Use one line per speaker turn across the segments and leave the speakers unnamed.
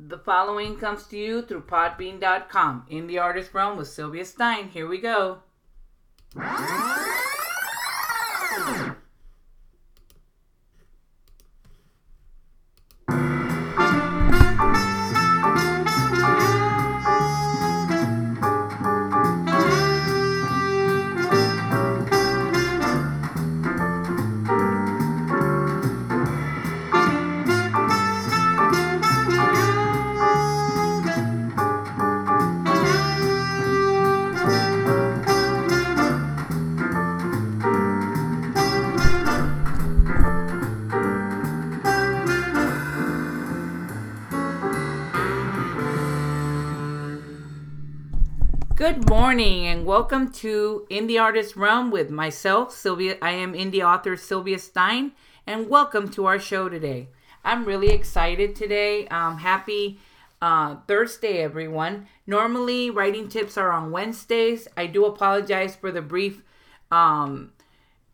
The following comes to you through Podbean.com. In the Artist Realm with Sylvia Stein. Here we go. Welcome to In the Artist Realm with myself, Sylvia. I am indie author Sylvia Stein, and welcome to our show today. I'm really excited today. Um, happy uh, Thursday, everyone. Normally, writing tips are on Wednesdays. I do apologize for the brief um,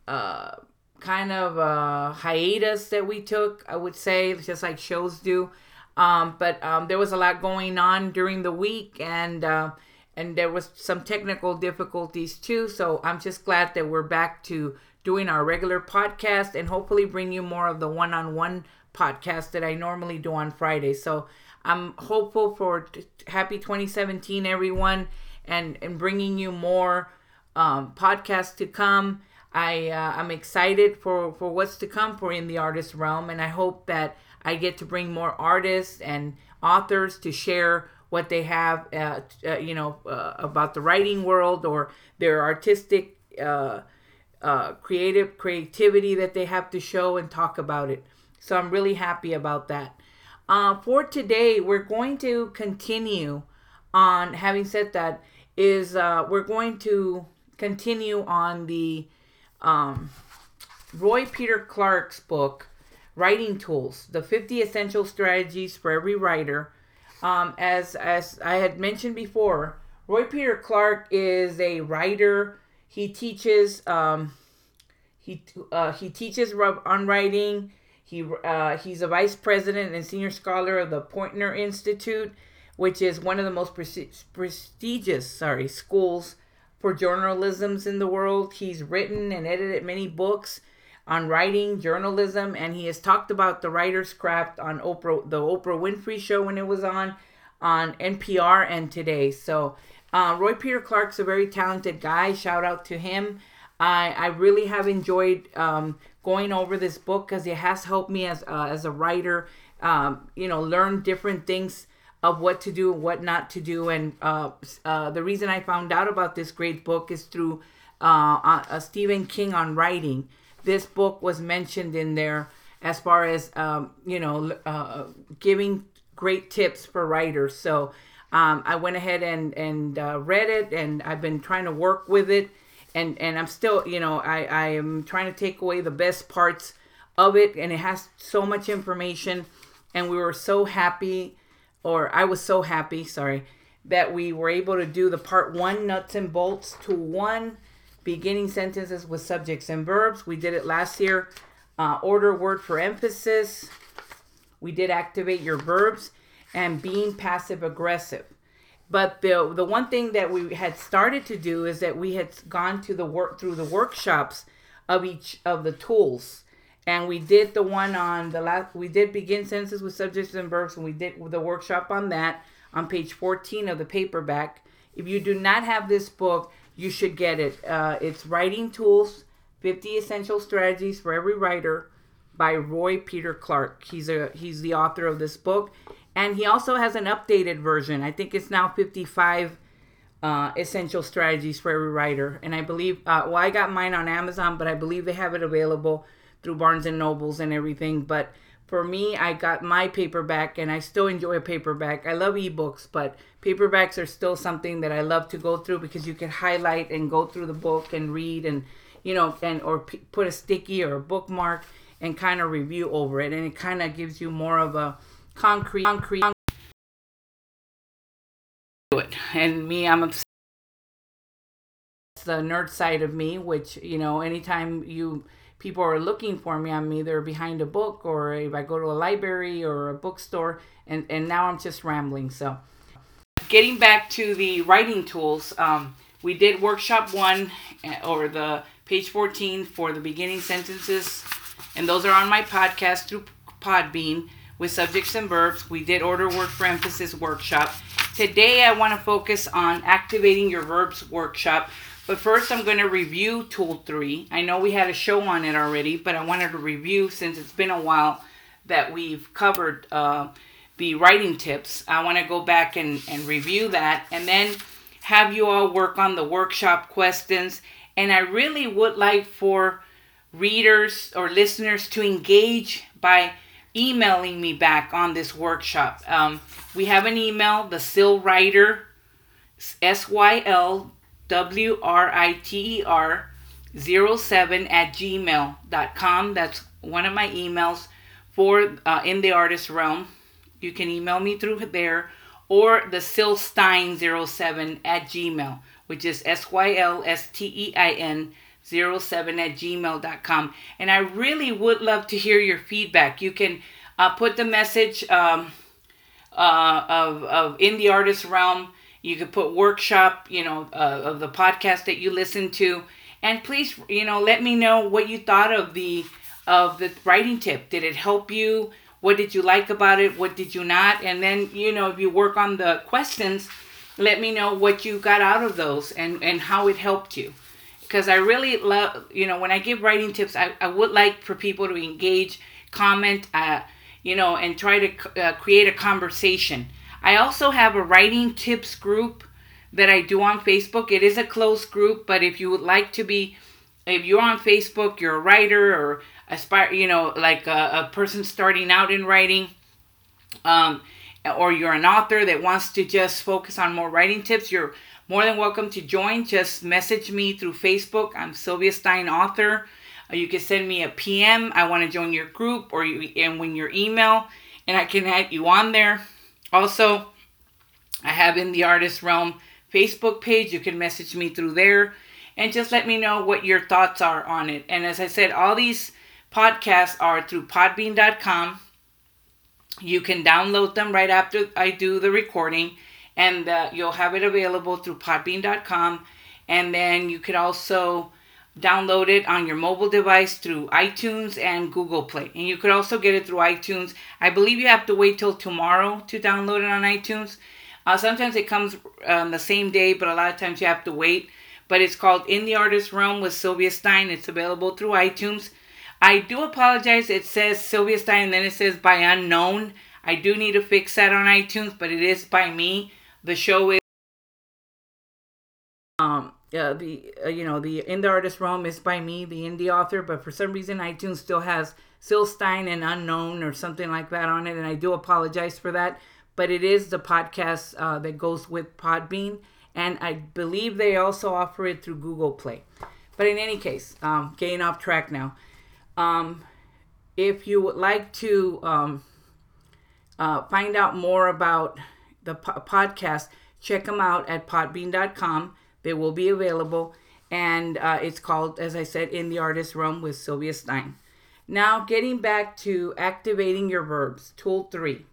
uh, kind of uh, hiatus that we took, I would say, just like shows do. Um, but um, there was a lot going on during the week, and uh, and there was some technical difficulties too. So I'm just glad that we're back to doing our regular podcast and hopefully bring you more of the one-on-one podcast that I normally do on Friday. So I'm hopeful for t- happy 2017, everyone, and and bringing you more um, podcasts to come. I uh, I'm excited for for what's to come for in the artist realm, and I hope that I get to bring more artists and authors to share what they have, uh, uh, you know, uh, about the writing world or their artistic, uh, uh, creative creativity that they have to show and talk about it. So I'm really happy about that. Uh, for today, we're going to continue on. Having said that, is we're going to continue on the um, Roy Peter Clark's book, Writing Tools: The 50 Essential Strategies for Every Writer um, as as I had mentioned before, Roy Peter Clark is a writer. He teaches um, he uh, he teaches on writing. He uh, he's a vice president and senior scholar of the Poynter Institute, which is one of the most pre- prestigious sorry schools for journalisms in the world. He's written and edited many books on writing, journalism, and he has talked about the writer's craft on Oprah, the Oprah Winfrey Show when it was on, on NPR and today. So, uh, Roy Peter Clark's a very talented guy. Shout out to him. I, I really have enjoyed um, going over this book because it has helped me as uh, as a writer. Um, you know, learn different things of what to do, and what not to do, and uh, uh, the reason I found out about this great book is through uh, uh Stephen King on writing this book was mentioned in there as far as um, you know uh, giving great tips for writers. So um, I went ahead and and uh, read it, and I've been trying to work with it, and and I'm still you know I I am trying to take away the best parts of it, and it has so much information, and we were so happy, or I was so happy, sorry, that we were able to do the part one nuts and bolts to one beginning sentences with subjects and verbs. We did it last year. Uh, order word for emphasis. We did activate your verbs and being passive aggressive. But the the one thing that we had started to do is that we had gone to the work through the workshops of each of the tools. And we did the one on the last we did begin sentences with subjects and verbs and we did the workshop on that on page 14 of the paperback. If you do not have this book, you should get it. Uh, it's Writing Tools 50 Essential Strategies for Every Writer by Roy Peter Clark. He's a he's the author of this book, and he also has an updated version. I think it's now 55 uh, essential strategies for every writer. And I believe, uh, well, I got mine on Amazon, but I believe they have it available through Barnes and Nobles and everything. But for me, I got my paperback and I still enjoy a paperback. I love ebooks, but paperbacks are still something that I love to go through because you can highlight and go through the book and read and, you know, and or p- put a sticky or a bookmark and kind of review over it. And it kind of gives you more of a concrete, concrete. And me, I'm obsessed the nerd side of me, which, you know, anytime you people are looking for me, I'm either behind a book or if I go to a library or a bookstore, and, and now I'm just rambling. So, getting back to the writing tools, um, we did workshop one eh, or the page 14 for the beginning sentences, and those are on my podcast through Podbean with subjects and verbs. We did order word for emphasis workshop. Today, I want to focus on activating your verbs workshop but first, I'm going to review Tool 3. I know we had a show on it already, but I wanted to review since it's been a while that we've covered uh, the writing tips. I want to go back and, and review that and then have you all work on the workshop questions. And I really would like for readers or listeners to engage by emailing me back on this workshop. Um, we have an email, the Syl Writer, S Y L W R I T E R 07 at gmail.com. That's one of my emails for uh, In the Artist Realm. You can email me through there or the sylstein07 at gmail, which is S Y L S T E I N 07 at gmail.com. And I really would love to hear your feedback. You can uh, put the message um, uh, of, of In the Artist Realm you could put workshop, you know, uh, of the podcast that you listen to, and please, you know, let me know what you thought of the of the writing tip. Did it help you? What did you like about it? What did you not? And then, you know, if you work on the questions, let me know what you got out of those and and how it helped you because I really love, you know, when I give writing tips, I, I would like for people to engage, comment, uh, you know, and try to uh, create a conversation. I also have a writing tips group that I do on Facebook. It is a closed group, but if you would like to be, if you're on Facebook, you're a writer or aspire, you know, like a, a person starting out in writing, um, or you're an author that wants to just focus on more writing tips, you're more than welcome to join. Just message me through Facebook. I'm Sylvia Stein, author. Uh, you can send me a PM. I want to join your group, or you, and when your email, and I can add you on there. Also, I have in the artist realm Facebook page. You can message me through there and just let me know what your thoughts are on it. And as I said, all these podcasts are through podbean.com. You can download them right after I do the recording, and uh, you'll have it available through podbean.com. And then you could also download it on your mobile device through iTunes and Google Play. And you could also get it through iTunes. I believe you have to wait till tomorrow to download it on iTunes. Uh, sometimes it comes um, the same day, but a lot of times you have to wait. But it's called In the Artist Realm with Sylvia Stein. It's available through iTunes. I do apologize. It says Sylvia Stein and then it says by unknown. I do need to fix that on iTunes, but it is by me. The show is um uh, the uh, you know the in the artist realm is by me the indie author but for some reason itunes still has sylstein and unknown or something like that on it and i do apologize for that but it is the podcast uh, that goes with podbean and i believe they also offer it through google play. But in any case um, getting off track now. Um, if you would like to um, uh, find out more about the po- podcast check them out at podbean.com they will be available, and uh, it's called, as I said, In the Artist Room with Sylvia Stein. Now, getting back to activating your verbs, tool three.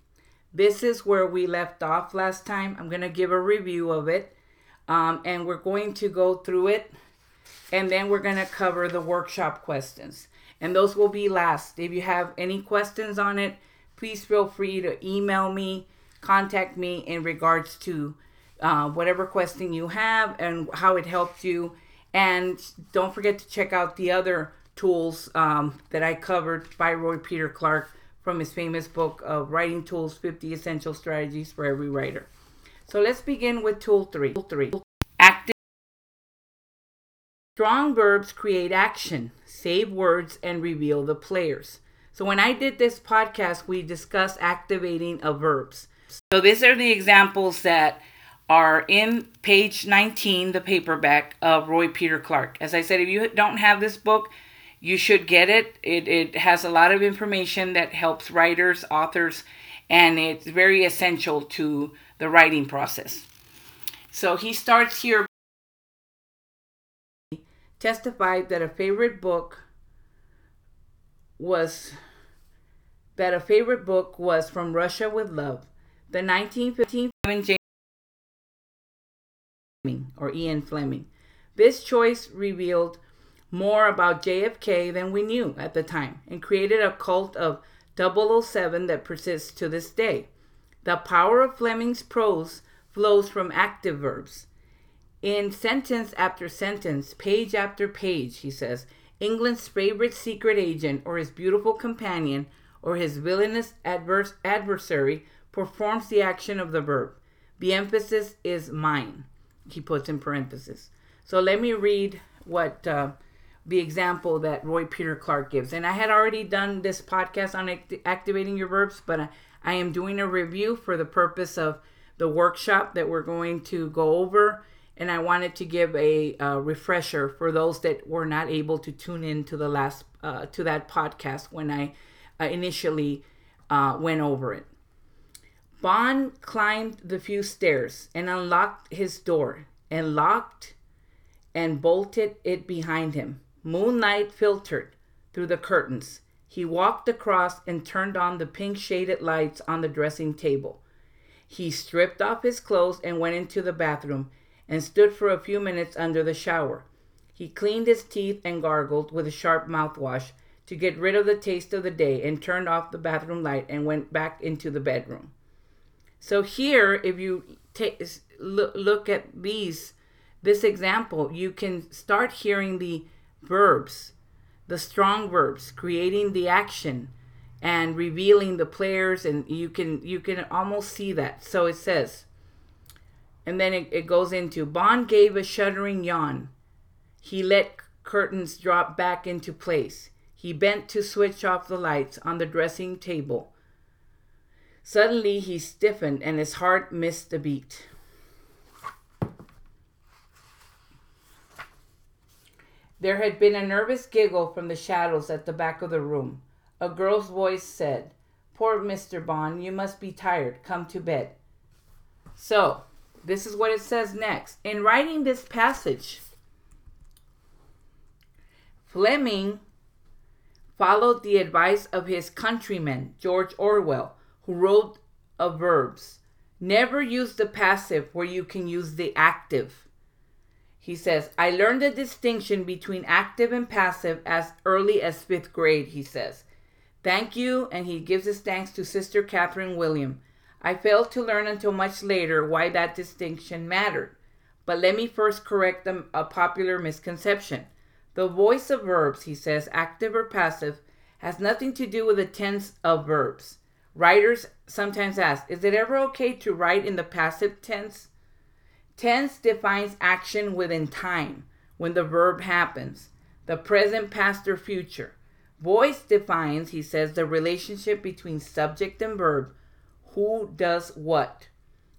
This is where we left off last time. I'm going to give a review of it, um, and we're going to go through it, and then we're going to cover the workshop questions. And those will be last. If you have any questions on it, please feel free to email me, contact me in regards to uh, whatever questing you have and how it helped you. And don't forget to check out the other tools um, that I covered by Roy Peter Clark from his famous book of Writing Tools 50 Essential Strategies for Every Writer. So let's begin with tool three. Tool three. Active. Strong verbs create action, save words, and reveal the players. So when I did this podcast, we discussed activating of verbs. So these are the examples that are in page 19, the paperback of Roy Peter Clark. As I said, if you don't have this book, you should get it. It, it has a lot of information that helps writers, authors, and it's very essential to the writing process. So he starts here testified that a favorite book was that a favorite book was From Russia with Love, the 1915 James or Ian Fleming. This choice revealed more about JFK than we knew at the time and created a cult of 007 that persists to this day. The power of Fleming's prose flows from active verbs. In sentence after sentence, page after page, he says, England's favorite secret agent or his beautiful companion or his villainous adverse adversary performs the action of the verb. The emphasis is mine, he puts in parentheses. So let me read what uh, the example that Roy Peter Clark gives. And I had already done this podcast on act- activating your verbs, but I, I am doing a review for the purpose of the workshop that we're going to go over. And I wanted to give a uh, refresher for those that were not able to tune in to the last uh, to that podcast when I uh, initially uh, went over it. Bond climbed the few stairs and unlocked his door and locked and bolted it behind him. Moonlight filtered through the curtains. He walked across and turned on the pink shaded lights on the dressing table. He stripped off his clothes and went into the bathroom and stood for a few minutes under the shower. He cleaned his teeth and gargled with a sharp mouthwash to get rid of the taste of the day and turned off the bathroom light and went back into the bedroom. So here, if you take look, at these this example, you can start hearing the verbs, the strong verbs, creating the action and revealing the players and you can you can almost see that. So it says and then it, it goes into Bond gave a shuddering yawn. He let curtains drop back into place. He bent to switch off the lights on the dressing table. Suddenly he stiffened and his heart missed a beat. There had been a nervous giggle from the shadows at the back of the room. A girl's voice said, Poor Mr. Bond, you must be tired. Come to bed. So, this is what it says next. In writing this passage, Fleming followed the advice of his countryman, George Orwell, wrote of verbs. Never use the passive where you can use the active. He says, I learned the distinction between active and passive as early as fifth grade, he says. Thank you, and he gives his thanks to Sister Catherine William. I failed to learn until much later why that distinction mattered. But let me first correct a, a popular misconception. The voice of verbs, he says, active or passive, has nothing to do with the tense of verbs. Writers sometimes ask, is it ever okay to write in the passive tense? Tense defines action within time when the verb happens, the present, past, or future. Voice defines, he says, the relationship between subject and verb. Who does what?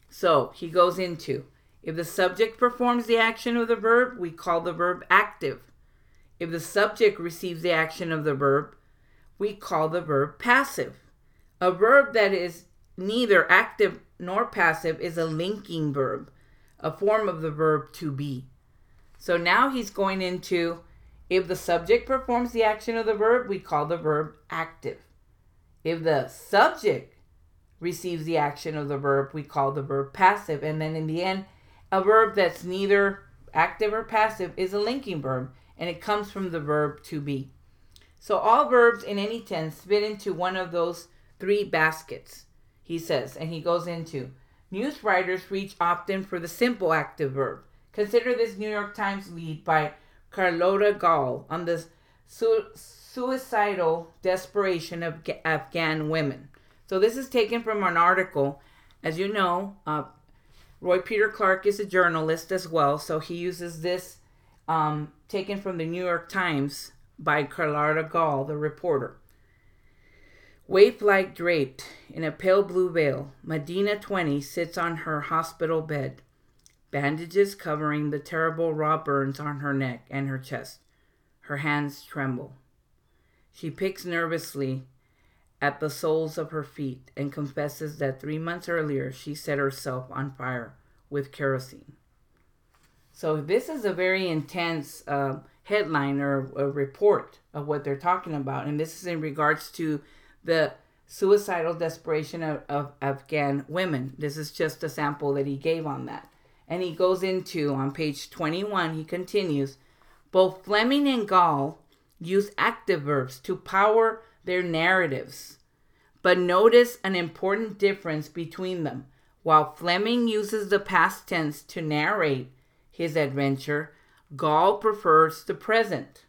So he goes into if the subject performs the action of the verb, we call the verb active. If the subject receives the action of the verb, we call the verb passive. A verb that is neither active nor passive is a linking verb a form of the verb to be. So now he's going into if the subject performs the action of the verb, we call the verb active. If the subject receives the action of the verb, we call the verb passive. And then in the end, a verb that's neither active or passive is a linking verb, and it comes from the verb to be. So all verbs in any tense fit into one of those three baskets, he says, and he goes into News writers reach often for the simple active verb. Consider this New York Times lead by Carlotta Gall on the su- suicidal desperation of G- Afghan women. So this is taken from an article. As you know, uh, Roy Peter Clark is a journalist as well, so he uses this um, taken from the New York Times by Carlotta Gall, the reporter. Waif like draped in a pale blue veil, Medina 20 sits on her hospital bed, bandages covering the terrible raw burns on her neck and her chest. Her hands tremble. She picks nervously at the soles of her feet and confesses that three months earlier she set herself on fire with kerosene. So, this is a very intense uh, headline or a report of what they're talking about. And this is in regards to the suicidal desperation of, of Afghan women. This is just a sample that he gave on that. And he goes into, on page 21, he continues both Fleming and Gall use active verbs to power their narratives. But notice an important difference between them. While Fleming uses the past tense to narrate his adventure, Gall prefers the present.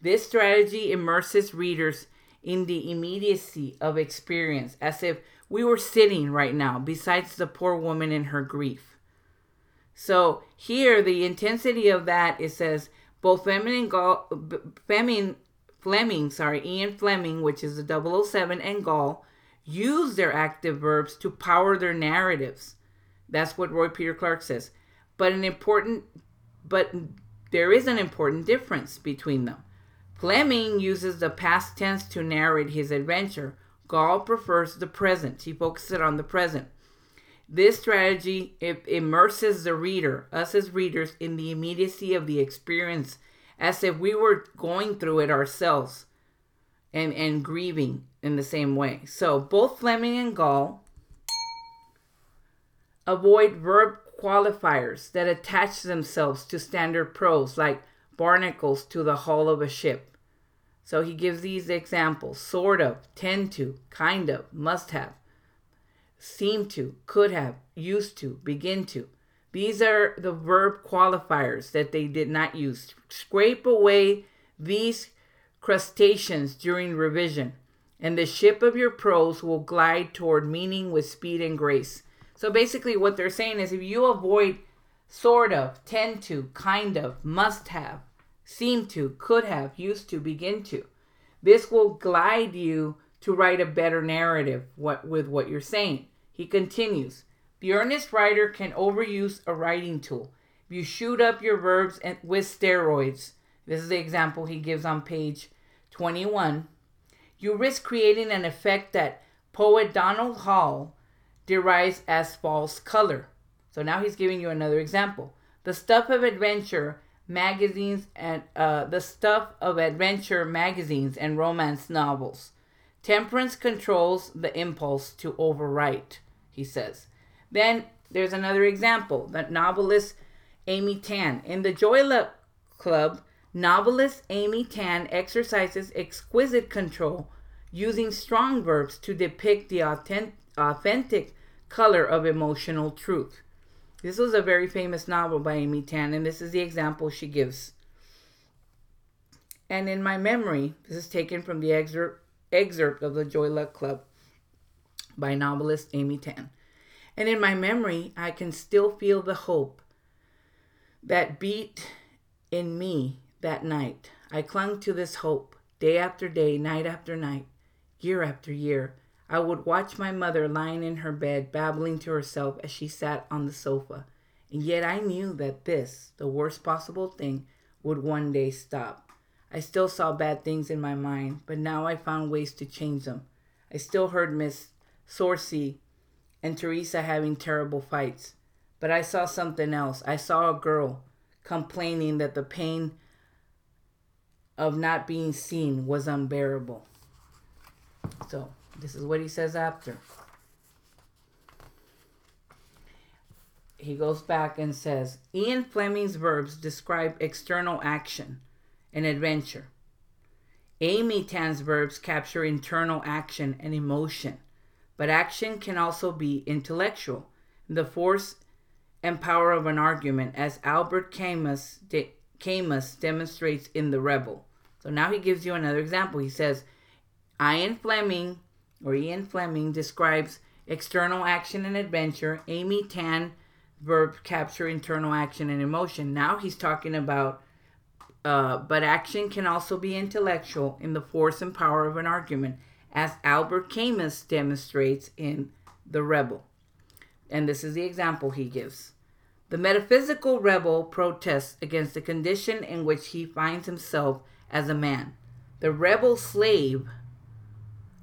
This strategy immerses readers in the immediacy of experience, as if we were sitting right now besides the poor woman in her grief. So here, the intensity of that it says both Fleming and Gall, Fleming, Fleming, sorry, Ian Fleming, which is the 007, and Gall use their active verbs to power their narratives. That's what Roy Peter Clark says. But an important, but there is an important difference between them. Fleming uses the past tense to narrate his adventure. Gall prefers the present. He focuses on the present. This strategy immerses the reader, us as readers, in the immediacy of the experience as if we were going through it ourselves and, and grieving in the same way. So both Fleming and Gall avoid verb qualifiers that attach themselves to standard prose like barnacles to the hull of a ship. So he gives these examples sort of, tend to, kind of, must have, seem to, could have, used to, begin to. These are the verb qualifiers that they did not use. Scrape away these crustaceans during revision, and the ship of your prose will glide toward meaning with speed and grace. So basically, what they're saying is if you avoid sort of, tend to, kind of, must have, seem to, could have, used to, begin to, this will glide you to write a better narrative what, with what you're saying. He continues The earnest writer can overuse a writing tool. If you shoot up your verbs and, with steroids, this is the example he gives on page 21, you risk creating an effect that poet Donald Hall derives as false color. So now he's giving you another example. The stuff of adventure magazines and uh, the stuff of adventure magazines and romance novels. Temperance controls the impulse to overwrite, he says. Then there's another example. The novelist Amy Tan. In the Joy Luck Club, Novelist Amy Tan exercises exquisite control using strong verbs to depict the authentic color of emotional truth. This was a very famous novel by Amy Tan, and this is the example she gives. And in my memory, this is taken from the excerpt, excerpt of the Joy Luck Club by novelist Amy Tan. And in my memory, I can still feel the hope that beat in me that night. I clung to this hope day after day, night after night, year after year. I would watch my mother lying in her bed, babbling to herself as she sat on the sofa. And yet I knew that this, the worst possible thing, would one day stop. I still saw bad things in my mind, but now I found ways to change them. I still heard Miss Sorci and Teresa having terrible fights. But I saw something else. I saw a girl complaining that the pain of not being seen was unbearable. So, this is what he says after. He goes back and says Ian Fleming's verbs describe external action and adventure. Amy Tan's verbs capture internal action and emotion, but action can also be intellectual. The force and power of an argument, as Albert Camus, de- Camus demonstrates in The Rebel. So now he gives you another example. He says, Ian Fleming or Ian Fleming describes external action and adventure. Amy Tan verb capture internal action and emotion. Now he's talking about uh, but action can also be intellectual in the force and power of an argument, as Albert Camus demonstrates in The Rebel. And this is the example he gives. The metaphysical rebel protests against the condition in which he finds himself as a man. The rebel slave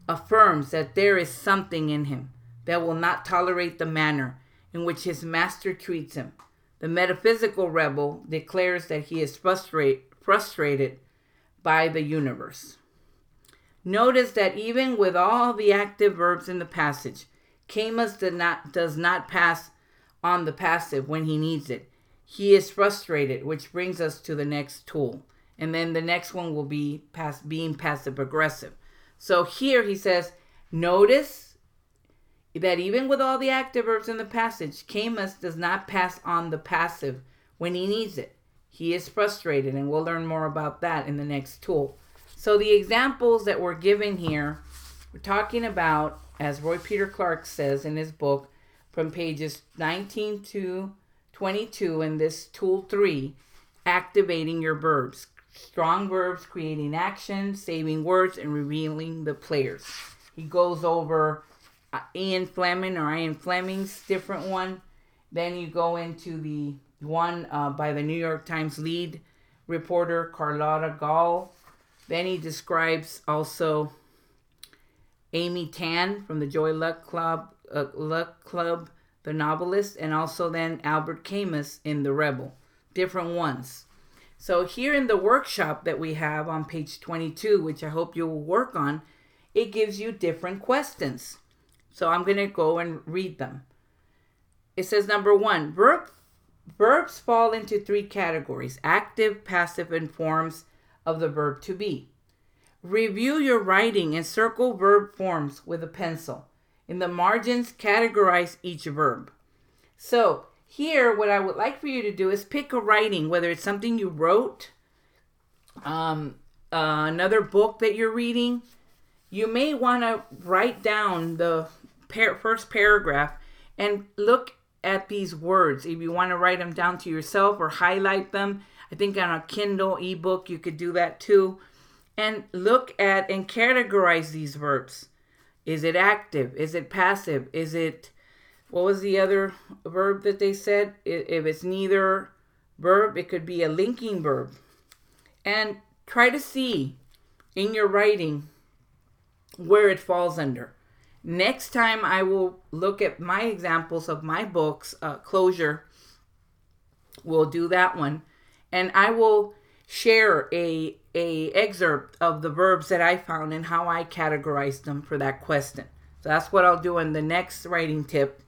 affirms that there is something in him that will not tolerate the manner in which his master treats him. The metaphysical rebel declares that he is frustrate, frustrated by the universe. Notice that even with all the active verbs in the passage, Camus does not, does not pass on the passive when he needs it. He is frustrated, which brings us to the next tool. And then the next one will be pass, being passive aggressive. So here he says, notice that even with all the active verbs in the passage, Camus does not pass on the passive when he needs it. He is frustrated, and we'll learn more about that in the next tool. So the examples that we're given here, we're talking about, as Roy Peter Clark says in his book, from pages 19 to 22 in this tool 3, activating your verbs. Strong verbs creating action, saving words, and revealing the players. He goes over uh, Ian Fleming or Ian Fleming's different one. Then you go into the one uh, by the New York Times lead reporter Carlotta Gall. Then he describes also Amy Tan from the Joy Luck Club, uh, Luck Club, the novelist, and also then Albert Camus in The Rebel. Different ones. So here in the workshop that we have on page 22, which I hope you will work on, it gives you different questions. So I'm going to go and read them. It says number one, verb Verbs fall into three categories active, passive, and forms of the verb to be. Review your writing and circle verb forms with a pencil. In the margins, categorize each verb. So, here, what I would like for you to do is pick a writing, whether it's something you wrote, um, uh, another book that you're reading. You may want to write down the par- first paragraph and look at these words. If you want to write them down to yourself or highlight them, I think on a Kindle ebook you could do that too. And look at and categorize these verbs. Is it active? Is it passive? Is it, what was the other verb that they said? If it's neither verb, it could be a linking verb. And try to see in your writing where it falls under. Next time I will look at my examples of my books, uh, Closure. We'll do that one. And I will share a, a excerpt of the verbs that I found and how I categorized them for that question. So that's what I'll do in the next writing tip.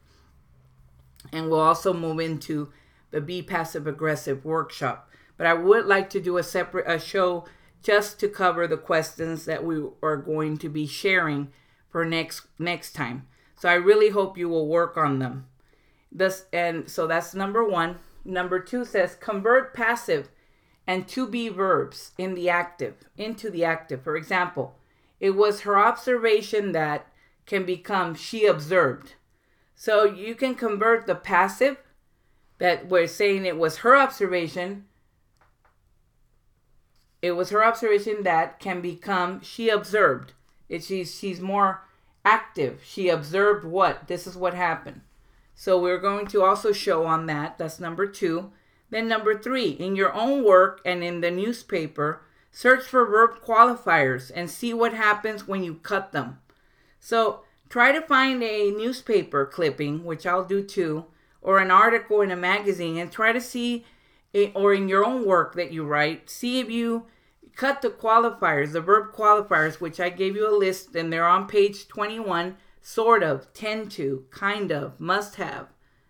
And we'll also move into the Be Passive Aggressive workshop. But I would like to do a separate a show just to cover the questions that we are going to be sharing for next next time. So I really hope you will work on them. This and so that's number 1. Number 2 says convert passive and to be verbs in the active into the active. For example, it was her observation that can become she observed. So you can convert the passive that we're saying it was her observation. It was her observation that can become she observed. It, she's she's more active. She observed what? This is what happened. So we're going to also show on that. That's number two. Then number three, in your own work and in the newspaper, search for verb qualifiers and see what happens when you cut them. So try to find a newspaper clipping, which I'll do too, or an article in a magazine and try to see, or in your own work that you write, see if you cut the qualifiers, the verb qualifiers, which I gave you a list and they're on page 21 sort of, tend to, kind of, must have,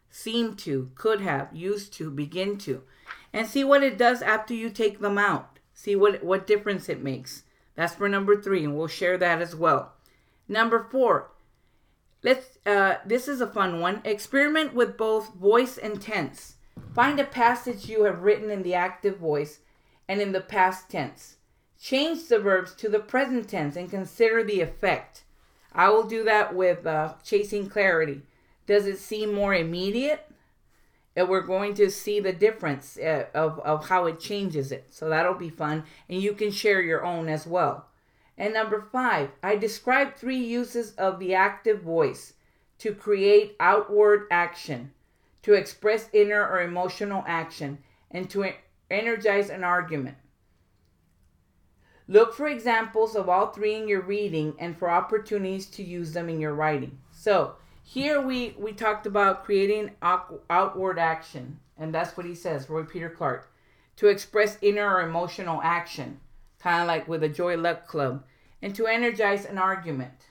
seem to, could have, used to, begin to. And see what it does after you take them out. See what, what difference it makes. That's for number three, and we'll share that as well. Number four, let's uh, this is a fun one. Experiment with both voice and tense. Find a passage you have written in the active voice and in the past tense. Change the verbs to the present tense and consider the effect. I will do that with uh, chasing clarity. Does it seem more immediate? And we're going to see the difference uh, of, of how it changes it. So that'll be fun. And you can share your own as well. And number five, I describe three uses of the active voice to create outward action, to express inner or emotional action, and to energize an argument. Look for examples of all three in your reading and for opportunities to use them in your writing. So, here we, we talked about creating outward action, and that's what he says, Roy Peter Clark. to express inner or emotional action, kind of like with the Joy Luck Club, and to energize an argument.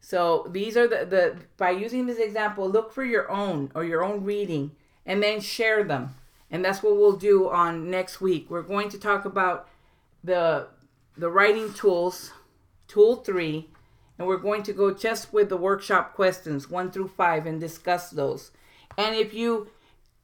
So these are the, the by using this example, look for your own or your own reading and then share them. And that's what we'll do on next week. We're going to talk about the the writing tools, tool 3, and we're going to go just with the workshop questions 1 through 5 and discuss those. And if you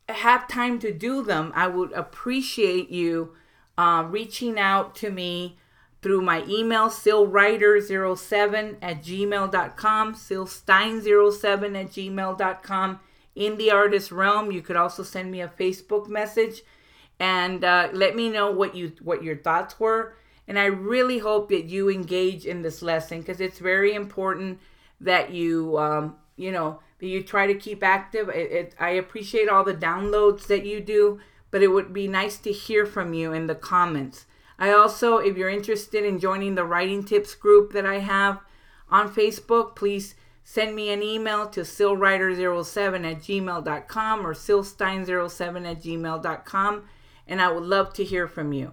have time to do them, I would appreciate you uh, reaching out to me through my email, sylwriter07 at gmail.com, sylstein07 at gmail.com. In the artist realm, you could also send me a Facebook message and uh, let me know what you what your thoughts were. And I really hope that you engage in this lesson because it's very important that you um, you know that you try to keep active. It, it, I appreciate all the downloads that you do, but it would be nice to hear from you in the comments. I also, if you're interested in joining the writing tips group that I have on Facebook, please send me an email to sylwriter07 at gmail.com or sylstein07 at gmail.com, and I would love to hear from you.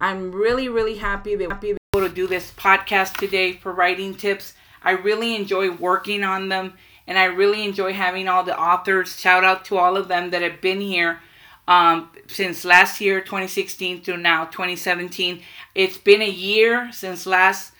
I'm really, really happy that happy able to do this podcast today for writing tips. I really enjoy working on them, and I really enjoy having all the authors. Shout out to all of them that have been here um, since last year, 2016, through now, 2017. It's been a year since last.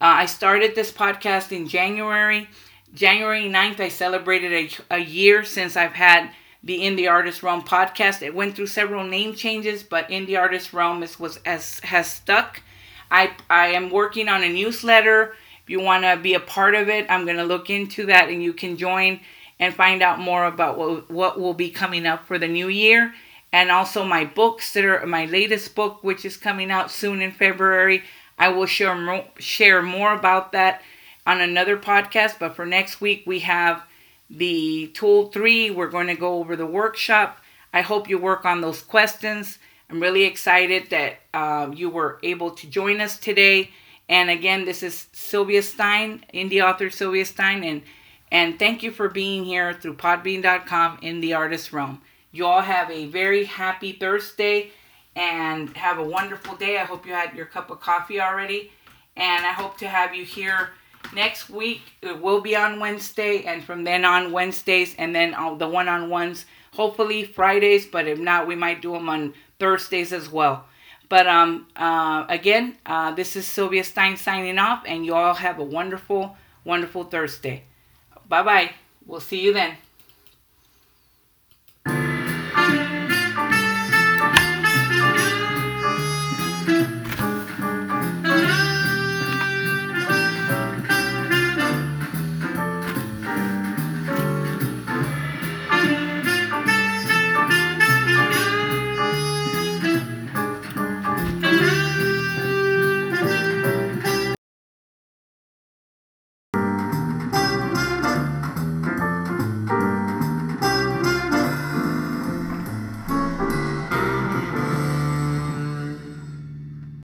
Uh, I started this podcast in January. January 9th, I celebrated a, a year since I've had the Indie Artist Realm podcast. It went through several name changes, but Indie Artist Realm is, was as has stuck. I I am working on a newsletter. If you want to be a part of it, I'm going to look into that, and you can join and find out more about what what will be coming up for the new year and also my books that are my latest book, which is coming out soon in February. I will share more, share more about that on another podcast. But for next week, we have the tool three. We're going to go over the workshop. I hope you work on those questions. I'm really excited that uh, you were able to join us today. And again, this is Sylvia Stein, indie author Sylvia Stein, and and thank you for being here through Podbean.com in the artist realm. You all have a very happy Thursday and have a wonderful day. I hope you had your cup of coffee already. And I hope to have you here next week. It will be on Wednesday, and from then on, Wednesdays, and then the one on ones, hopefully Fridays, but if not, we might do them on Thursdays as well. But um, uh, again, uh, this is Sylvia Stein signing off, and you all have a wonderful, wonderful Thursday. Bye bye. We'll see you then.